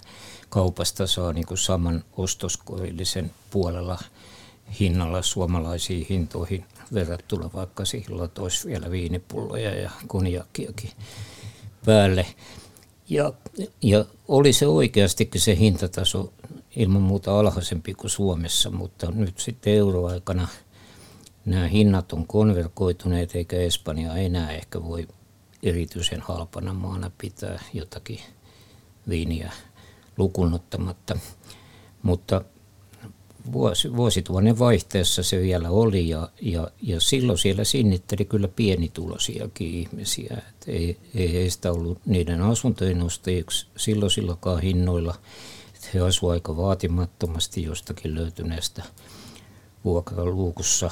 kaupasta saa niin kuin saman ostoskorillisen puolella hinnalla suomalaisiin hintoihin verrattuna vaikka siihen latoisi vielä viinipulloja ja konjakkiakin päälle. Ja, ja oli se oikeastikin se hintataso ilman muuta alhaisempi kuin Suomessa, mutta nyt sitten euroaikana nämä hinnat on konverkoituneet, eikä Espanja enää ehkä voi erityisen halpana maana pitää jotakin viiniä lukunottamatta. Mutta vuosi, vuosituhannen vaihteessa se vielä oli ja, ja, ja silloin siellä sinnitteli kyllä pienituloisiakin ihmisiä. Et ei, ei heistä ollut niiden asuntojen ostajiksi silloisillakaan hinnoilla – he asuivat aika vaatimattomasti jostakin löytyneestä vuokraluukussa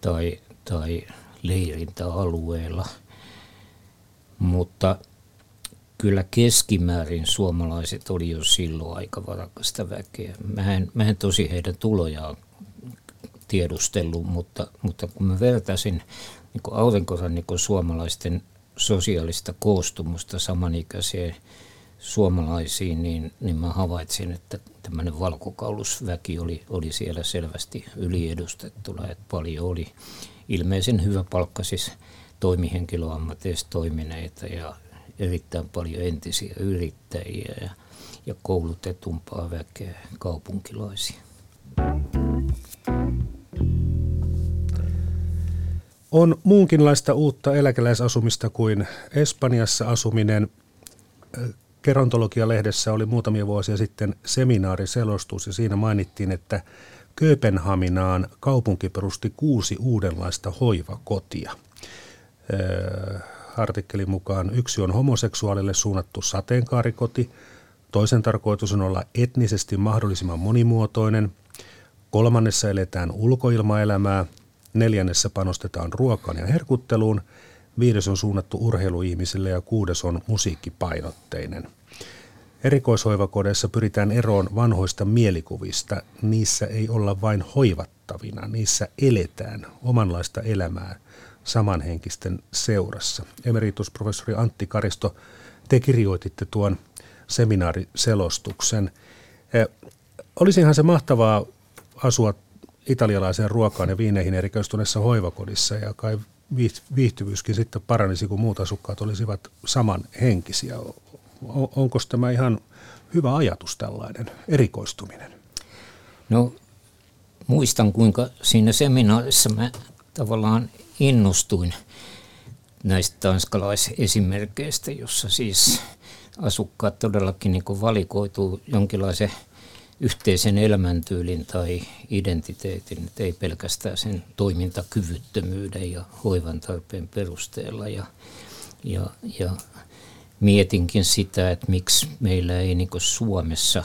tai, tai leirintäalueella. Mutta kyllä keskimäärin suomalaiset oli jo silloin aika varakasta väkeä. Mä en, mä en tosi heidän tulojaan tiedustellut, mutta, mutta kun mä vertaisin niin aurinkorannikon suomalaisten sosiaalista koostumusta samanikäiseen suomalaisiin, niin, niin mä havaitsin, että tämmöinen valkokaulusväki oli, oli siellä selvästi yliedustettuna, että paljon oli ilmeisen hyvä palkka siis toimihenkilöammateissa toimineita ja erittäin paljon entisiä yrittäjiä ja, ja koulutetumpaa väkeä kaupunkilaisia. On muunkinlaista uutta eläkeläisasumista kuin Espanjassa asuminen. Gerontologia-lehdessä oli muutamia vuosia sitten seminaariselostus ja siinä mainittiin, että Kööpenhaminaan kaupunki perusti kuusi uudenlaista hoivakotia. Artikkelin mukaan yksi on homoseksuaalille suunnattu sateenkaarikoti, toisen tarkoitus on olla etnisesti mahdollisimman monimuotoinen, kolmannessa eletään ulkoilmaelämää, neljännessä panostetaan ruokaan ja herkutteluun, viides on suunnattu urheiluihmisille ja kuudes on musiikkipainotteinen – Erikoishoivakodeissa pyritään eroon vanhoista mielikuvista. Niissä ei olla vain hoivattavina, niissä eletään omanlaista elämää samanhenkisten seurassa. Emeritusprofessori Antti Karisto, te kirjoititte tuon seminaariselostuksen. Eh, olisihan se mahtavaa asua italialaiseen ruokaan ja viineihin erikoistuneessa hoivakodissa ja kai viihtyvyyskin sitten paranisi, kun muut asukkaat olisivat samanhenkisiä onko tämä ihan hyvä ajatus tällainen erikoistuminen? No muistan kuinka siinä seminaarissa mä tavallaan innostuin näistä tanskalaisesimerkkeistä, jossa siis asukkaat todellakin niin valikoituu jonkinlaisen yhteisen elämäntyylin tai identiteetin, että ei pelkästään sen toimintakyvyttömyyden ja hoivan tarpeen perusteella. Ja, ja, ja mietinkin sitä, että miksi meillä ei niin Suomessa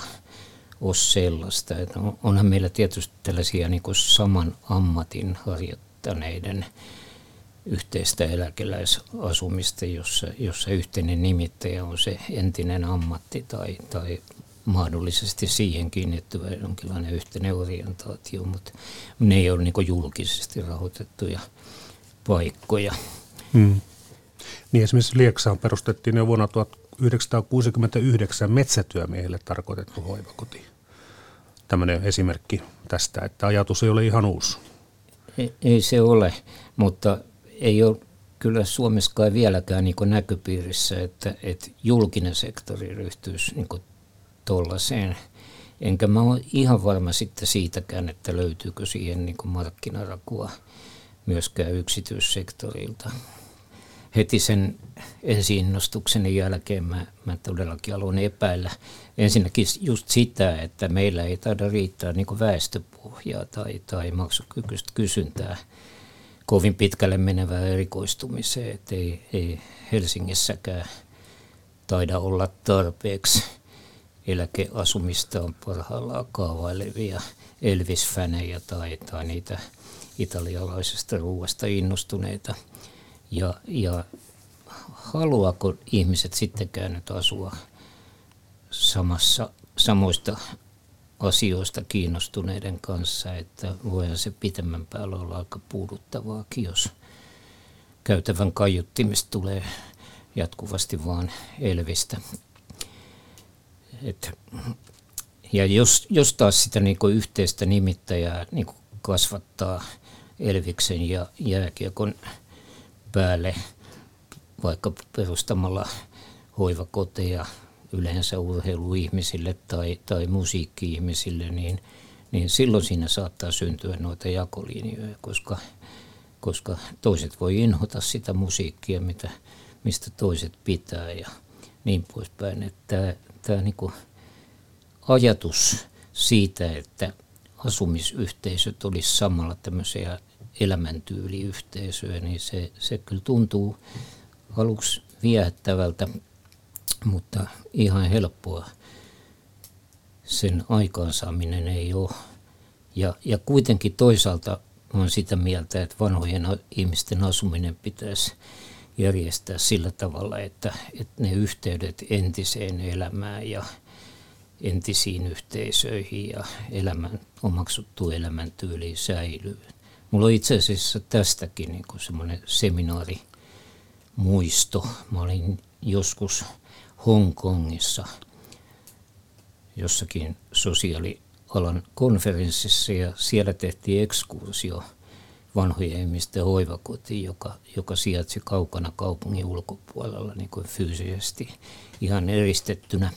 ole sellaista. Että onhan meillä tietysti tällaisia niin saman ammatin harjoittaneiden yhteistä eläkeläisasumista, jossa, jossa yhteinen nimittäjä on se entinen ammatti tai, tai mahdollisesti siihen kiinnittyvä jonkinlainen yhteinen orientaatio, mutta ne ei ole niin julkisesti rahoitettuja paikkoja. Hmm. Niin esimerkiksi Lieksaan perustettiin jo vuonna 1969 metsätyömiehille tarkoitettu hoivakoti. Tämmöinen esimerkki tästä, että ajatus ei ole ihan uusi. Ei, ei se ole, mutta ei ole kyllä Suomessakaan vieläkään niin näköpiirissä, että, että julkinen sektori ryhtyisi niin tuollaiseen. Enkä mä ole ihan varma sitten siitäkään, että löytyykö siihen niin markkinarakua myöskään yksityissektorilta heti sen ensiinnostukseni jälkeen mä, mä todellakin aloin epäillä ensinnäkin just sitä, että meillä ei taida riittää niin väestöpohjaa tai, tai maksukykyistä kysyntää kovin pitkälle menevää erikoistumiseen, että ei, ei Helsingissäkään taida olla tarpeeksi eläkeasumista on parhaillaan kaavailevia Elvis-fänejä tai, tai niitä italialaisesta ruuasta innostuneita – ja, ja haluaako ihmiset sittenkään nyt asua samassa, samoista asioista kiinnostuneiden kanssa, että voihan se pitemmän päällä olla aika puuduttavaakin, jos käytävän kaiuttimista tulee jatkuvasti vaan Elvistä. Et, ja jos, jos taas sitä niinku yhteistä nimittäjää niinku kasvattaa Elviksen ja jääkiekon päälle vaikka perustamalla hoivakoteja yleensä urheiluihmisille tai, tai musiikki-ihmisille, niin, niin silloin siinä saattaa syntyä noita jakolinjoja, koska, koska toiset voi inhota sitä musiikkia, mitä, mistä toiset pitää ja niin poispäin. Että tämä, niin ajatus siitä, että asumisyhteisöt olisi samalla tämmöisiä elämäntyyliyhteisöä, niin se, se kyllä tuntuu aluksi viehättävältä, mutta ihan helppoa sen aikaansaaminen ei ole. Ja, ja kuitenkin toisaalta olen sitä mieltä, että vanhojen ihmisten asuminen pitäisi järjestää sillä tavalla, että, että ne yhteydet entiseen elämään ja entisiin yhteisöihin ja elämän, omaksuttu elämäntyyliin säilyy. Mulla on itse asiassa tästäkin niin semmoinen seminaari muisto. Mä olin joskus Hongkongissa jossakin sosiaalialan konferenssissa ja siellä tehtiin ekskursio vanhojen ihmisten hoivakotiin, joka, joka sijaitsi kaukana kaupungin ulkopuolella niin kuin fyysisesti ihan eristettynä.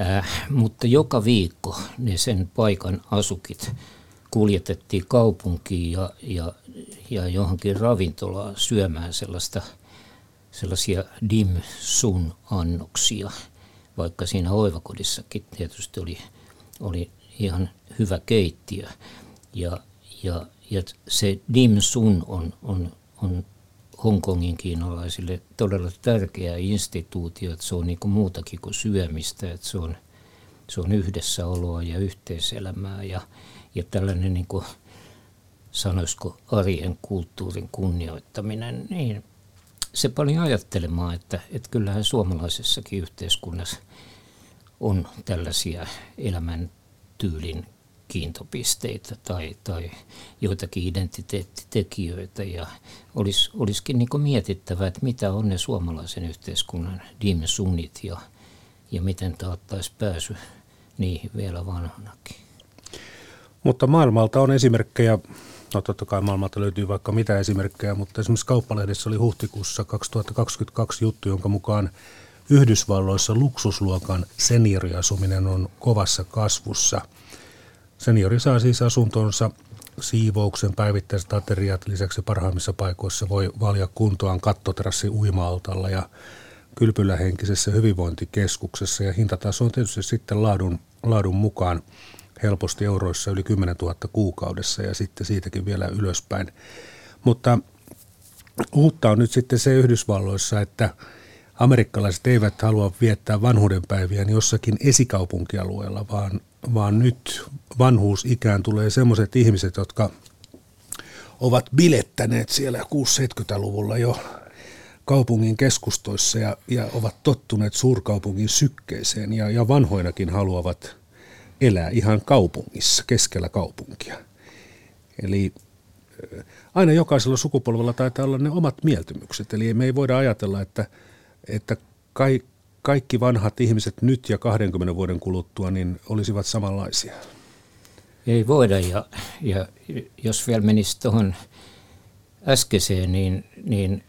Äh, mutta joka viikko ne sen paikan asukit kuljetettiin kaupunkiin ja, ja, ja johonkin ravintolaan syömään sellaista, sellaisia dim sun annoksia, vaikka siinä hoivakodissakin tietysti oli, oli ihan hyvä keittiö. Ja, ja, ja se dim sun on, on, on Hongkongin kiinalaisille todella tärkeä instituutio, että se on niin kuin muutakin kuin syömistä, että se on, se on yhdessäoloa ja yhteiselämää ja, ja tällainen niin kuin, sanoisiko arjen kulttuurin kunnioittaminen, niin se paljon ajattelemaan, että, että kyllähän suomalaisessakin yhteiskunnassa on tällaisia elämäntyylin kiintopisteitä tai, tai joitakin identiteettitekijöitä. Ja olis, olisikin niin mietittävä, että mitä on ne suomalaisen yhteiskunnan dimensunnit ja, ja miten taattaisi pääsy niihin vielä vanhanakin. Mutta maailmalta on esimerkkejä, no totta kai maailmalta löytyy vaikka mitä esimerkkejä, mutta esimerkiksi Kauppalehdessä oli huhtikuussa 2022 juttu, jonka mukaan Yhdysvalloissa luksusluokan senioriasuminen on kovassa kasvussa – Seniori saa siis asuntonsa siivouksen, päivittäiset ateriat, lisäksi parhaimmissa paikoissa voi valia kuntoaan kattoterassi uima ja kylpylähenkisessä hyvinvointikeskuksessa ja hintataso on tietysti sitten laadun, laadun mukaan helposti euroissa yli 10 000 kuukaudessa ja sitten siitäkin vielä ylöspäin. Mutta uutta on nyt sitten se Yhdysvalloissa, että amerikkalaiset eivät halua viettää vanhuudenpäiviä jossakin esikaupunkialueella, vaan vaan nyt vanhuusikään tulee sellaiset ihmiset, jotka ovat bilettäneet siellä 6-70-luvulla jo kaupungin keskustoissa ja, ja ovat tottuneet suurkaupungin sykkeeseen ja, ja vanhoinakin haluavat elää ihan kaupungissa, keskellä kaupunkia. Eli aina jokaisella sukupolvella taitaa olla ne omat mieltymykset. Eli me ei voida ajatella, että, että kaikki kaikki vanhat ihmiset nyt ja 20 vuoden kuluttua niin olisivat samanlaisia? Ei voida ja, ja jos vielä menisi tuohon äskeiseen, niin, niin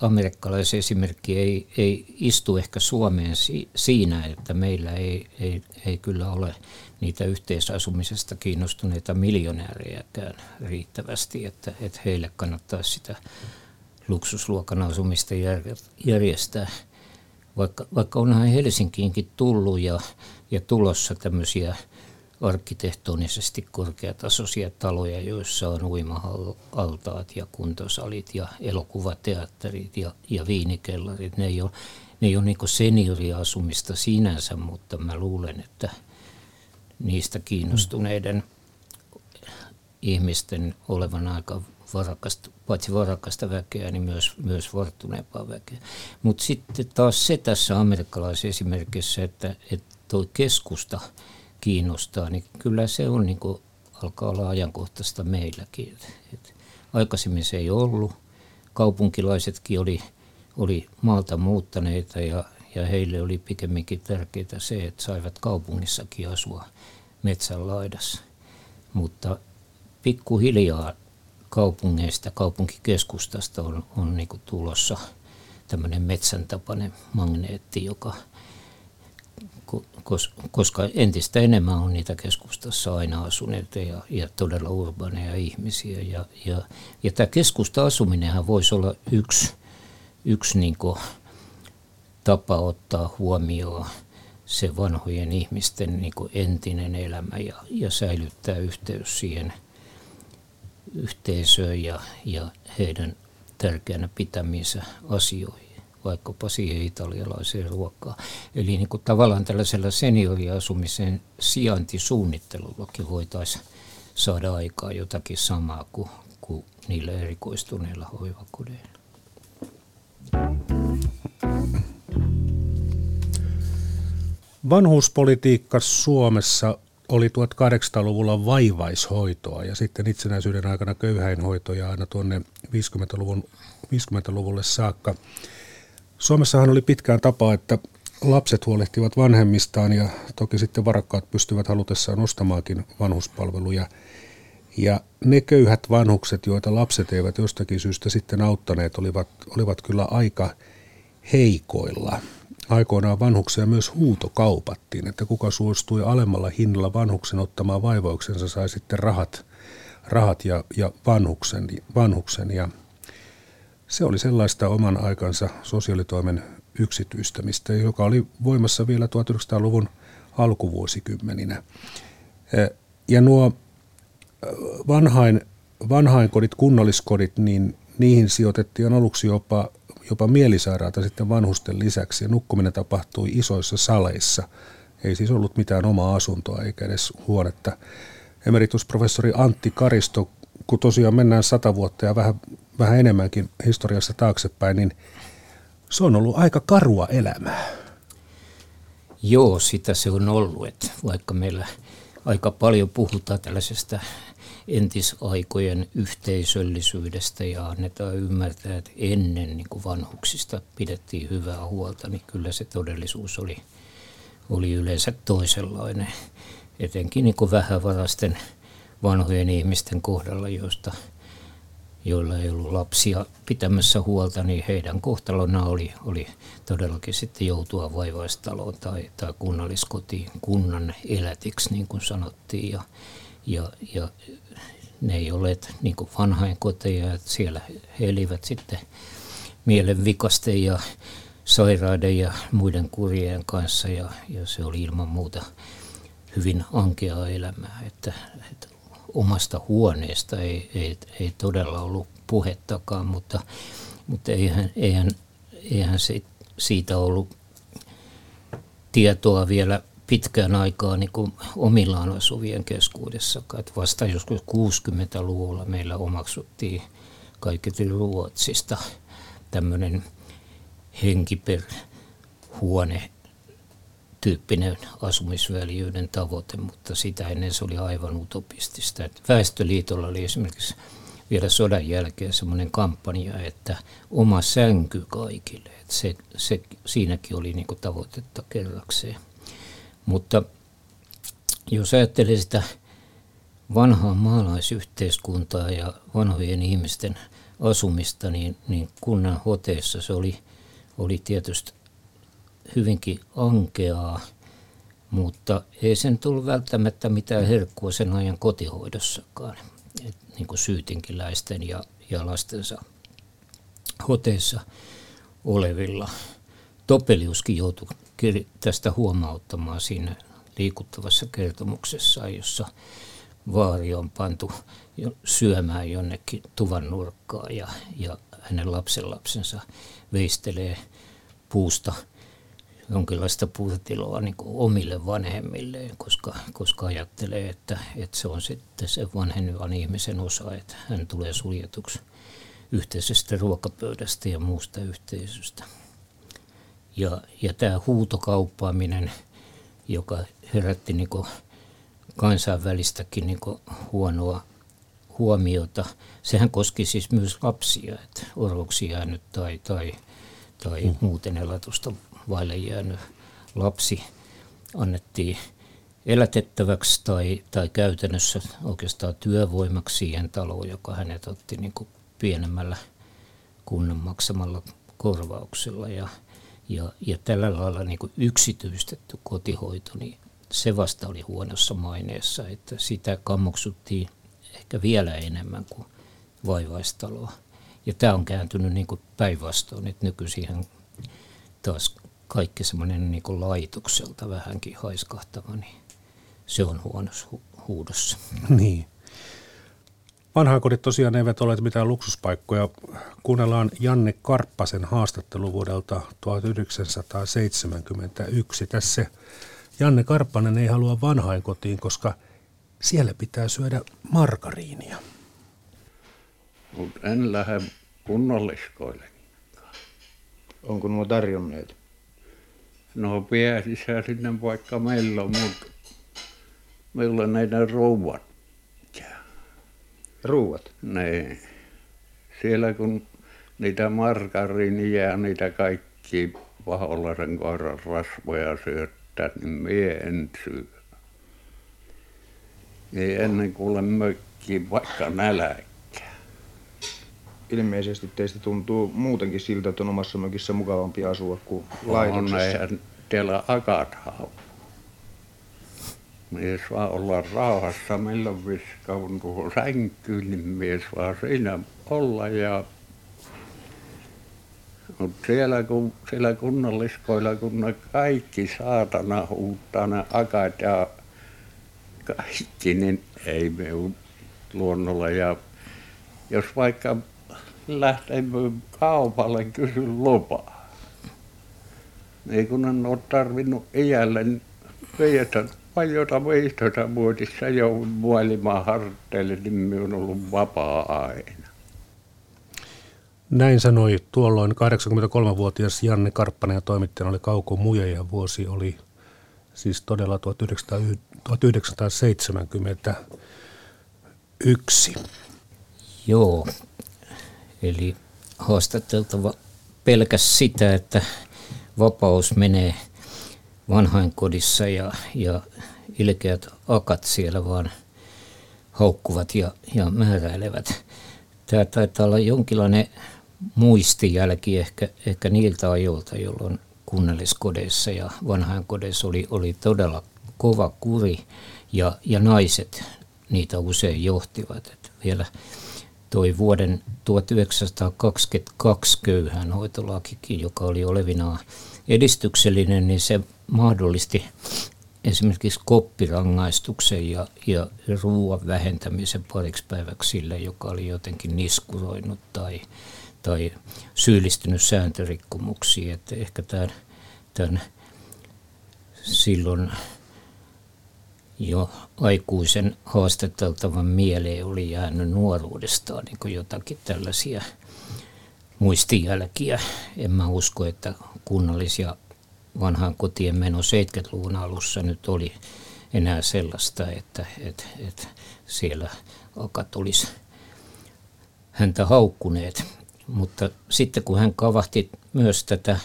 amerikkalaisen esimerkki ei, ei istu ehkä Suomeen si, siinä, että meillä ei, ei, ei kyllä ole niitä yhteisasumisesta kiinnostuneita miljonäärejäkään riittävästi, että, että heille kannattaisi sitä luksusluokan asumista järjestää vaikka, vaikka onhan Helsinkiinkin tullut ja, ja tulossa tämmöisiä arkkitehtonisesti korkeatasoisia taloja, joissa on uimaaltaat ja kuntosalit ja elokuvateatterit ja, ja viinikellarit. Ne ei ole, ne ei ole niin senioriasumista sinänsä, mutta mä luulen, että niistä kiinnostuneiden ihmisten olevan aika varakasta, paitsi varakasta väkeä, niin myös, myös varttuneempaa väkeä. Mutta sitten taas se tässä amerikkalaisessa esimerkissä, että, että tuo keskusta kiinnostaa, niin kyllä se on niin kuin, alkaa olla ajankohtaista meilläkin. Et aikaisemmin se ei ollut. Kaupunkilaisetkin oli, oli maalta muuttaneita ja, ja heille oli pikemminkin tärkeää se, että saivat kaupungissakin asua metsän laidassa. Mutta pikkuhiljaa kaupungeista, kaupunkikeskustasta on, on niin tulossa tämmöinen metsän tapainen magneetti, joka, koska entistä enemmän on niitä keskustassa aina asuneita ja, ja todella urbaaneja ihmisiä. Ja, ja, ja tämä keskusta-asuminenhan voisi olla yksi, yksi niin tapa ottaa huomioon se vanhojen ihmisten niin entinen elämä ja, ja säilyttää yhteys siihen – yhteisöön ja, ja heidän tärkeänä pitämiinsä asioihin, vaikkapa siihen italialaiseen ruokaan. Eli niin kuin tavallaan tällaisella senioriasumisen sijaintisuunnittelullakin voitaisiin saada aikaa jotakin samaa kuin, kuin niillä erikoistuneilla hoivakodeilla. Vanhuuspolitiikka Suomessa oli 1800-luvulla vaivaishoitoa ja sitten itsenäisyyden aikana köyhäinhoitoja aina tuonne 50-luvun, 50-luvulle saakka. Suomessahan oli pitkään tapa, että lapset huolehtivat vanhemmistaan ja toki sitten varakkaat pystyvät halutessaan ostamaankin vanhuspalveluja. Ja ne köyhät vanhukset, joita lapset eivät jostakin syystä sitten auttaneet, olivat, olivat kyllä aika heikoilla aikoinaan vanhuksia myös huuto kaupattiin, että kuka suostui alemmalla hinnalla vanhuksen ottamaan vaivouksensa sai sitten rahat rahat ja, ja vanhuksen, vanhuksen. Ja se oli sellaista oman aikansa sosiaalitoimen yksityistämistä, joka oli voimassa vielä 1900-luvun alkuvuosikymmeninä. Ja nuo vanhain, vanhainkodit, kunnalliskodit, niin niihin sijoitettiin aluksi jopa, jopa mielisairaata sitten vanhusten lisäksi. Ja nukkuminen tapahtui isoissa saleissa. Ei siis ollut mitään omaa asuntoa eikä edes huonetta. Emeritusprofessori Antti Karisto, kun tosiaan mennään sata vuotta ja vähän, vähän enemmänkin historiassa taaksepäin, niin se on ollut aika karua elämää. Joo, sitä se on ollut. Että vaikka meillä aika paljon puhutaan tällaisesta entisaikojen yhteisöllisyydestä ja annetaan ymmärtää, että ennen niin kuin vanhuksista pidettiin hyvää huolta, niin kyllä se todellisuus oli, oli yleensä toisenlainen. Etenkin niin kuin vähävarasten vanhojen ihmisten kohdalla, joista – joilla ei ollut lapsia pitämässä huolta, niin heidän kohtalona oli, oli todellakin sitten joutua vaivaistaloon tai, tai kunnalliskotiin kunnan elätiksi, niin kuin sanottiin. Ja, ja, ja ne ei ole niin kuin vanhainkoteja, että siellä he elivät sitten mielenvikasten ja sairaiden ja muiden kurjien kanssa. Ja, ja se oli ilman muuta hyvin ankeaa elämää, että, että omasta huoneesta ei, ei, ei todella ollut puhettakaan, mutta, mutta eihän, eihän, eihän se, siitä ollut tietoa vielä pitkään aikaa niin kuin omillaan asuvien keskuudessakaan. Että vasta joskus 60-luvulla meillä omaksuttiin kaiketi Ruotsista tämmöinen henki per huone tyyppinen asumisväljyyden tavoite, mutta sitä ennen se oli aivan utopistista. Että Väestöliitolla oli esimerkiksi vielä sodan jälkeen semmoinen kampanja, että oma sänky kaikille. Että se, se, siinäkin oli niin tavoitetta kerrakseen. Mutta jos ajattelee sitä vanhaa maalaisyhteiskuntaa ja vanhojen ihmisten asumista, niin, niin kunnan hoteessa se oli, oli tietysti hyvinkin ankeaa, mutta ei sen tullut välttämättä mitään herkkua sen ajan kotihoidossakaan, Et niin kuin syytinkiläisten ja, ja lastensa hoteissa olevilla. Topeliuskin joutui tästä huomauttamaan siinä liikuttavassa kertomuksessa, jossa vaari on pantu syömään jonnekin tuvan nurkkaan ja, ja hänen lapsenlapsensa veistelee puusta – jonkinlaista puutetiloa niin omille vanhemmilleen, koska, koska ajattelee, että, että se on sitten se vanhenevan ihmisen osa, että hän tulee suljetuksi yhteisestä ruokapöydästä ja muusta yhteisöstä. Ja, ja tämä huutokauppaaminen, joka herätti niin kuin kansainvälistäkin niin kuin huonoa huomiota, sehän koski siis myös lapsia, että orvoksi jäänyt tai, tai, tai mm. muuten elatusta vaille jäänyt lapsi annettiin elätettäväksi tai, tai käytännössä oikeastaan työvoimaksi siihen taloon, joka hänet otti niin kuin pienemmällä kunnan maksamalla korvauksella. Ja, ja, ja tällä lailla niin kuin yksityistetty kotihoito, niin se vasta oli huonossa maineessa, että sitä kammoksuttiin ehkä vielä enemmän kuin vaivaistaloa. Ja tämä on kääntynyt niin päinvastoin, että nykyisin taas kaikki semmoinen niin kuin laitokselta vähänkin haiskahtava, niin se on huonossa hu- huudossa. Niin. Vanhainkodit tosiaan eivät ole mitään luksuspaikkoja. Kuunnellaan Janne Karppasen haastattelu vuodelta 1971. Tässä Janne Karppanen ei halua vanhainkotiin, koska siellä pitää syödä margariinia. Mutta en lähde kunnalliskoille. Onko nuo tarjonneet? No pääsisä sinne vaikka meillä, mutta meillä näitä rouvat. Ruuat? Niin. Siellä kun niitä margariinia ja niitä kaikki paholaisen koiran rasvoja syöttää, niin mie en syö. Ei ennen kuule mökki vaikka nälkä. Ilmeisesti teistä tuntuu muutenkin siltä, että on omassa mökissä mukavampi asua kuin laitoksessa. On, täällä akat mies vaan olla rauhassa, milloin viskaun tuohon sänkyyn, niin mies vaan siinä olla ja mutta siellä kun siellä kunnalliskoilla kun ne kaikki saatana huuttaa ne akat ja kaikki niin ei minun luonnolla. Ja jos vaikka lähtee kaupalle kysy lupaa. Niin kun en ole tarvinnut iälleni viedä vajaata viittätoista vuotissa jouduin maailman harteille niin minä olen ollut vapaa aina näin sanoi tuolloin 83-vuotias Janne Karppanen ja toimittajana oli Kauko Muja ja vuosi oli siis todella 1971. Joo, eli haastateltava pelkäs sitä, että vapaus menee vanhainkodissa ja, ja ilkeät akat siellä vaan haukkuvat ja, ja määräilevät. Tämä taitaa olla jonkinlainen muistijälki ehkä, ehkä niiltä ajoilta, jolloin kunnalliskodeissa ja vanhainkodeissa oli, oli todella kova kuri ja, ja naiset niitä usein johtivat. Et vielä toi vuoden 1922 köyhänhoitolakikin, joka oli olevinaan edistyksellinen, niin se mahdollisti esimerkiksi koppirangaistuksen ja, ja ruoan vähentämisen pariksi päiväksi sille, joka oli jotenkin niskuroinut tai, tai syyllistynyt sääntörikkomuksiin. Että ehkä tämän, tämän silloin jo aikuisen haastateltavan mieleen oli jäänyt nuoruudestaan niin jotakin tällaisia muistijälkiä. En mä usko, että kunnallisia vanhaan kotien meno 70-luvun alussa nyt oli enää sellaista, että, että, että siellä akat olisi häntä haukkuneet. Mutta sitten kun hän kavahti myös tätä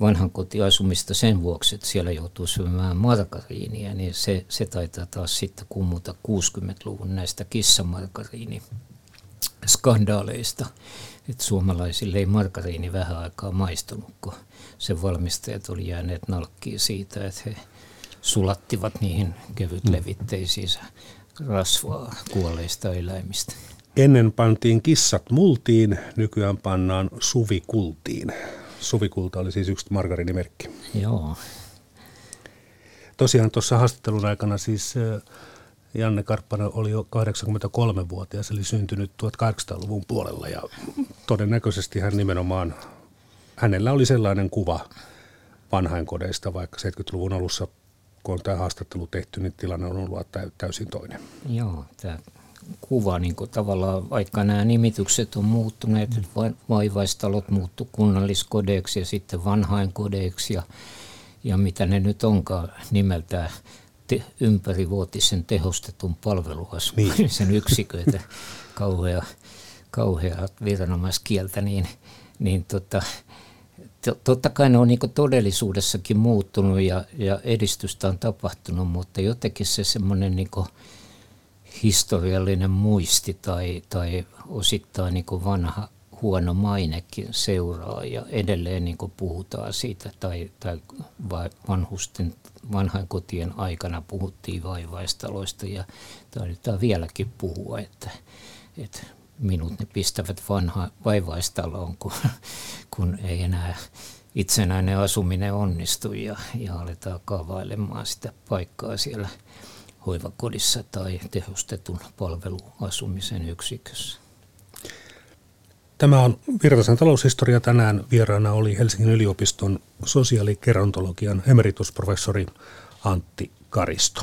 vanhan kotiasumista sen vuoksi, että siellä joutuu syömään margariinia, niin se, se taitaa taas sitten kummuta 60-luvun näistä kissamargariini skandaaleista, että suomalaisille ei margariini vähän aikaa maistunut, kun sen valmistajat oli jääneet nalkkiin siitä, että he sulattivat niihin kevytlevitteisiinsä rasvaa kuolleista eläimistä. Ennen pantiin kissat multiin, nykyään pannaan suvikultiin. Suvikulta oli siis yksi margarinimerkki. Joo. Tosiaan tuossa haastattelun aikana siis Janne Karppanen oli jo 83-vuotias, eli syntynyt 1800-luvun puolella ja todennäköisesti hän nimenomaan, hänellä oli sellainen kuva vanhainkodeista, vaikka 70-luvun alussa, kun on tämä haastattelu tehty, niin tilanne on ollut täysin toinen. Joo, tämä kuva niin kuin tavallaan, vaikka nämä nimitykset on muuttuneet, mm. vaivaistalot muuttu kunnalliskodeeksi ja sitten vanhainkodeeksi ja, ja mitä ne nyt onkaan nimeltään te, ympärivuotisen tehostetun palveluasumisen niin. yksiköitä, kauhea, kauhea viranomaiskieltä, niin, niin tota, totta kai ne on niin todellisuudessakin muuttunut ja, ja edistystä on tapahtunut, mutta jotenkin se semmoinen niin historiallinen muisti tai, tai osittain niin vanha huono mainekin seuraa ja edelleen niin puhutaan siitä tai, tai vanhusten vanhainkotien aikana puhuttiin vaivaistaloista ja taidetaan vieläkin puhua, että, että minut ne pistävät vanha vaivaistaloon, kun, kun ei enää itsenäinen asuminen onnistu ja, ja aletaan kaavailemaan sitä paikkaa siellä hoivakodissa tai tehostetun palveluasumisen yksikössä. Tämä on Virtasen taloushistoria. Tänään vieraana oli Helsingin yliopiston sosiaalikerontologian emeritusprofessori Antti Karisto.